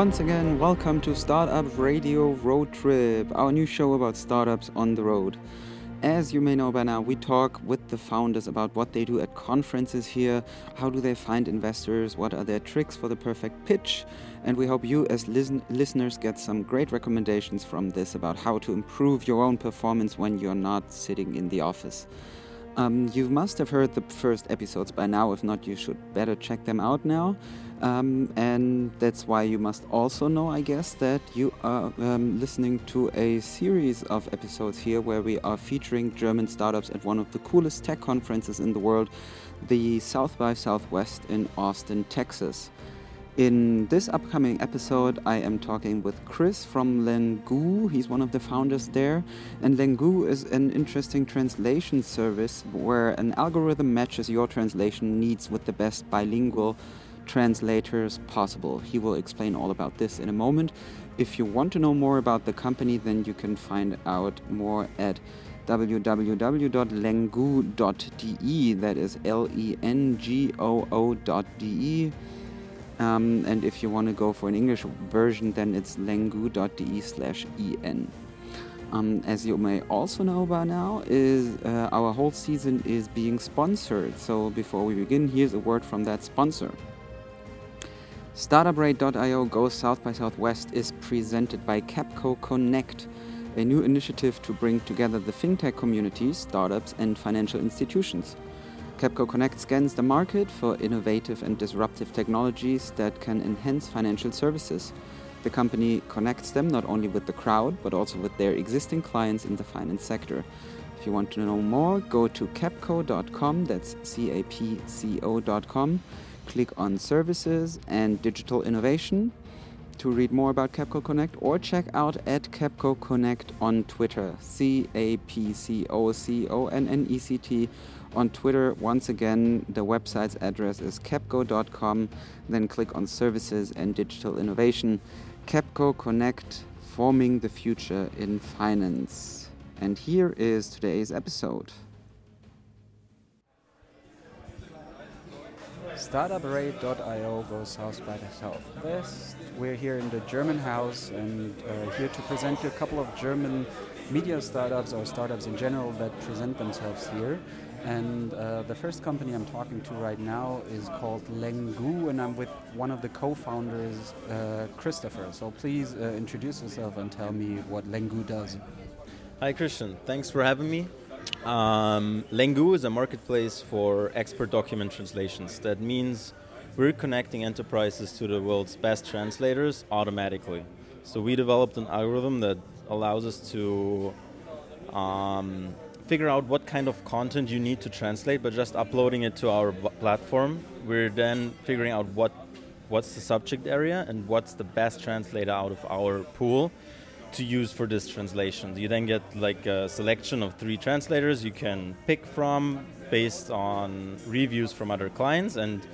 once again, welcome to Startup Radio Road Trip, our new show about startups on the road. As you may know by now, we talk with the founders about what they do at conferences here, how do they find investors, what are their tricks for the perfect pitch, and we hope you, as listen- listeners, get some great recommendations from this about how to improve your own performance when you're not sitting in the office. Um, you must have heard the first episodes by now. If not, you should better check them out now. Um, and that's why you must also know, I guess, that you are um, listening to a series of episodes here where we are featuring German startups at one of the coolest tech conferences in the world, the South by Southwest in Austin, Texas. In this upcoming episode, I am talking with Chris from Lengoo. He's one of the founders there. And Lengoo is an interesting translation service where an algorithm matches your translation needs with the best bilingual translators possible. He will explain all about this in a moment. If you want to know more about the company, then you can find out more at www.lengoo.de. That is L E N G O O.de. Um, and if you want to go for an English version, then it's lengoo.de slash en. Um, as you may also know by now, is uh, our whole season is being sponsored. So before we begin, here's a word from that sponsor. Startuprad.io Goes South by Southwest is presented by Capco Connect, a new initiative to bring together the fintech community, startups, and financial institutions. Capco Connect scans the market for innovative and disruptive technologies that can enhance financial services. The company connects them not only with the crowd, but also with their existing clients in the finance sector. If you want to know more, go to capco.com, that's C A P C O.com, click on Services and Digital Innovation to read more about Capco Connect, or check out at Capco Connect on Twitter, C A P C O C O N N E C T on Twitter. Once again, the website's address is capco.com. Then click on Services and Digital Innovation. Capco Connect, forming the future in finance. And here is today's episode. Startuprad.io goes south by the southwest. We're here in the German house and uh, here to present you a couple of German media startups or startups in general that present themselves here. And uh, the first company I'm talking to right now is called Lengoo, and I'm with one of the co-founders, uh, Christopher. So please uh, introduce yourself and tell me what Lengoo does. Hi, Christian. Thanks for having me. Um, Lengoo is a marketplace for expert document translations. That means we're connecting enterprises to the world's best translators automatically. So we developed an algorithm that allows us to um, figure out what kind of content you need to translate by just uploading it to our platform. We're then figuring out what what's the subject area and what's the best translator out of our pool to use for this translation. You then get like a selection of three translators you can pick from based on reviews from other clients and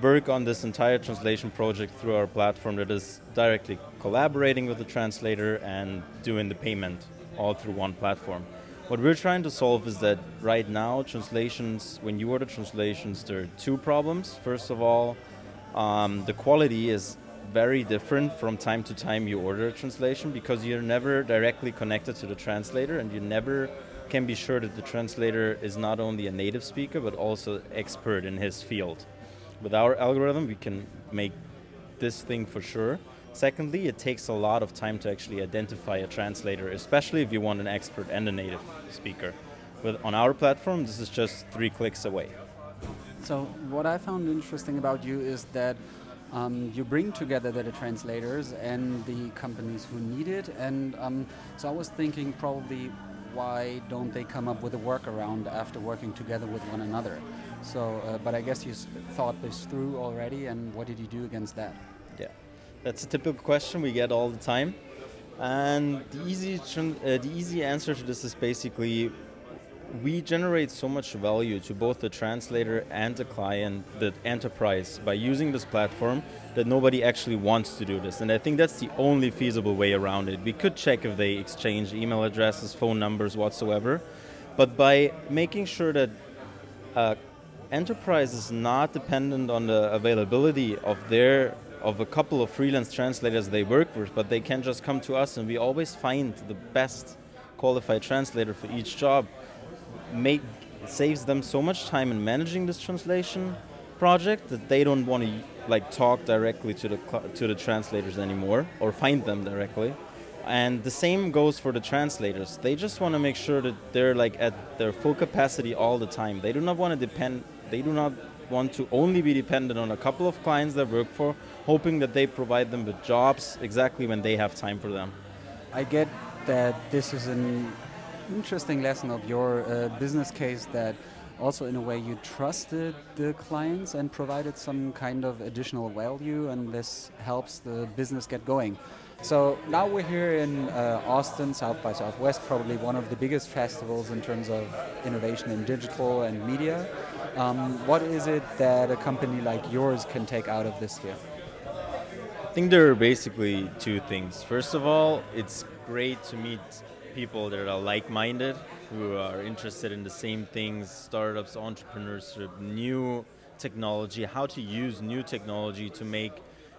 work on this entire translation project through our platform that is directly collaborating with the translator and doing the payment all through one platform. What we're trying to solve is that right now, translations, when you order translations, there are two problems. First of all, um, the quality is very different from time to time you order a translation because you're never directly connected to the translator and you never can be sure that the translator is not only a native speaker but also expert in his field. With our algorithm, we can make this thing for sure. Secondly, it takes a lot of time to actually identify a translator, especially if you want an expert and a native speaker. But on our platform, this is just three clicks away. So, what I found interesting about you is that um, you bring together the, translators and the companies who need it. And um, so I was thinking probably why don't they come up with a workaround after working together with one another? So, uh, but I guess you thought this through already, and what did you do against that? Yeah, that's a typical question we get all the time. And the easy, uh, the easy answer to this is basically we generate so much value to both the translator and the client, the enterprise, by using this platform that nobody actually wants to do this. And I think that's the only feasible way around it. We could check if they exchange email addresses, phone numbers, whatsoever. But by making sure that uh, enterprise is not dependent on the availability of their of a couple of freelance translators they work with, but they can just come to us and we always find the best qualified translator for each job. Make saves them so much time in managing this translation project that they don't want to like talk directly to the to the translators anymore or find them directly. And the same goes for the translators. They just want to make sure that they're like at their full capacity all the time. They do not want to depend. They do not want to only be dependent on a couple of clients they work for, hoping that they provide them with jobs exactly when they have time for them. I get that this is an interesting lesson of your uh, business case that also in a way you trusted the clients and provided some kind of additional value and this helps the business get going. So now we're here in uh, austin south by southwest probably one of the biggest festivals in terms of innovation in digital and media. Um, what is it that a company like yours can take out of this year? I think there are basically two things. First of all it's great to meet people that are like-minded who are interested in the same things startups entrepreneurship new technology how to use new technology to make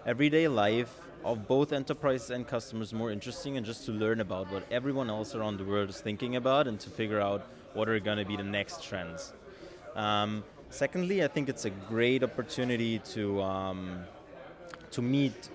everyday life of both enterprises and customers more interesting and just to learn about what everyone else around the world is thinking about and to figure out what are going to be the next trends. Um, secondly i think it's a great opportunity to um, to meet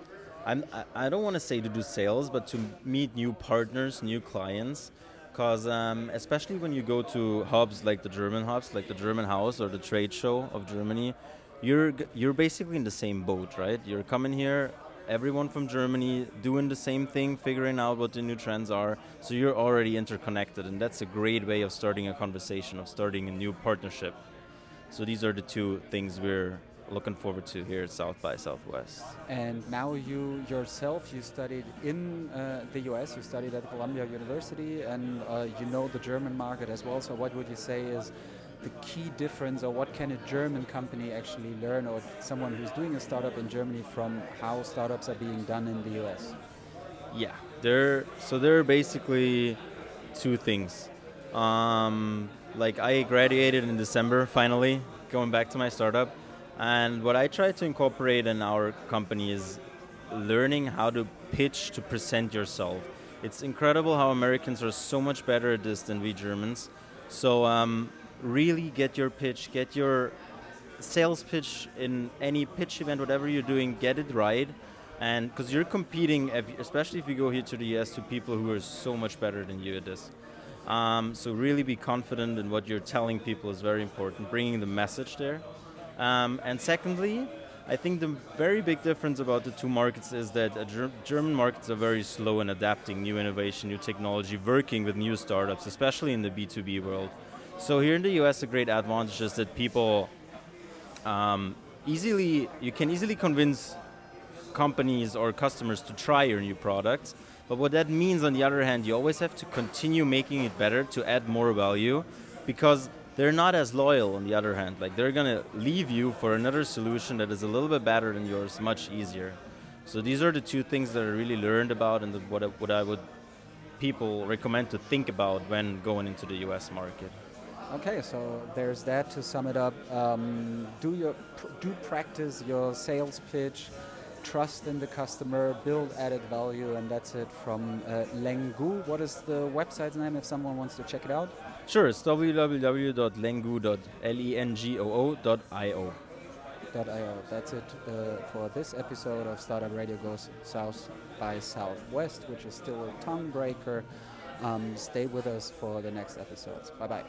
I'm, I don't want to say to do sales, but to meet new partners, new clients. Because um, especially when you go to hubs like the German hubs, like the German House or the trade show of Germany, you're you're basically in the same boat, right? You're coming here, everyone from Germany doing the same thing, figuring out what the new trends are. So you're already interconnected, and that's a great way of starting a conversation, of starting a new partnership. So these are the two things we're looking forward to here at South by Southwest. And now you yourself, you studied in uh, the US, you studied at Columbia University, and uh, you know the German market as well. So what would you say is the key difference, or what can a German company actually learn, or someone who's doing a startup in Germany from how startups are being done in the US? Yeah, there. So there are basically two things. Um, like I graduated in December, finally going back to my startup and what I try to incorporate in our company is learning how to pitch to present yourself. It's incredible how Americans are so much better at this than we Germans. So um, really get your pitch, get your sales pitch in any pitch event, whatever you're doing, get it right. And because you're competing, especially if you go here to the US, to people who are so much better than you at this. Um, so really be confident in what you're telling people is very important. Bringing the message there. Um, and secondly, I think the very big difference about the two markets is that ger German markets are very slow in adapting new innovation, new technology, working with new startups, especially in the B2B world. So here in the US, a great advantage is that people um, easily, you can easily convince companies or customers to try your new products. But what that means, on the other hand, you always have to continue making it better to add more value because they're not as loyal on the other hand like they're to leave you for another solution that is a little bit better than yours much easier so these are the two things that i really learned about and what, I, what i would people recommend to think about when going into the us market okay so there's that to sum it up um, do your do practice your sales pitch trust in the customer, build added value, and that's it from uh, Lengoo. What is the website's name if someone wants to check it out? Sure, it's www.lengu.lengoo.io. .io. That's it uh, for this episode of Startuprad.io Goes South by Southwest, which is still a tongue breaker. Um, stay with us for the next episodes. Bye bye.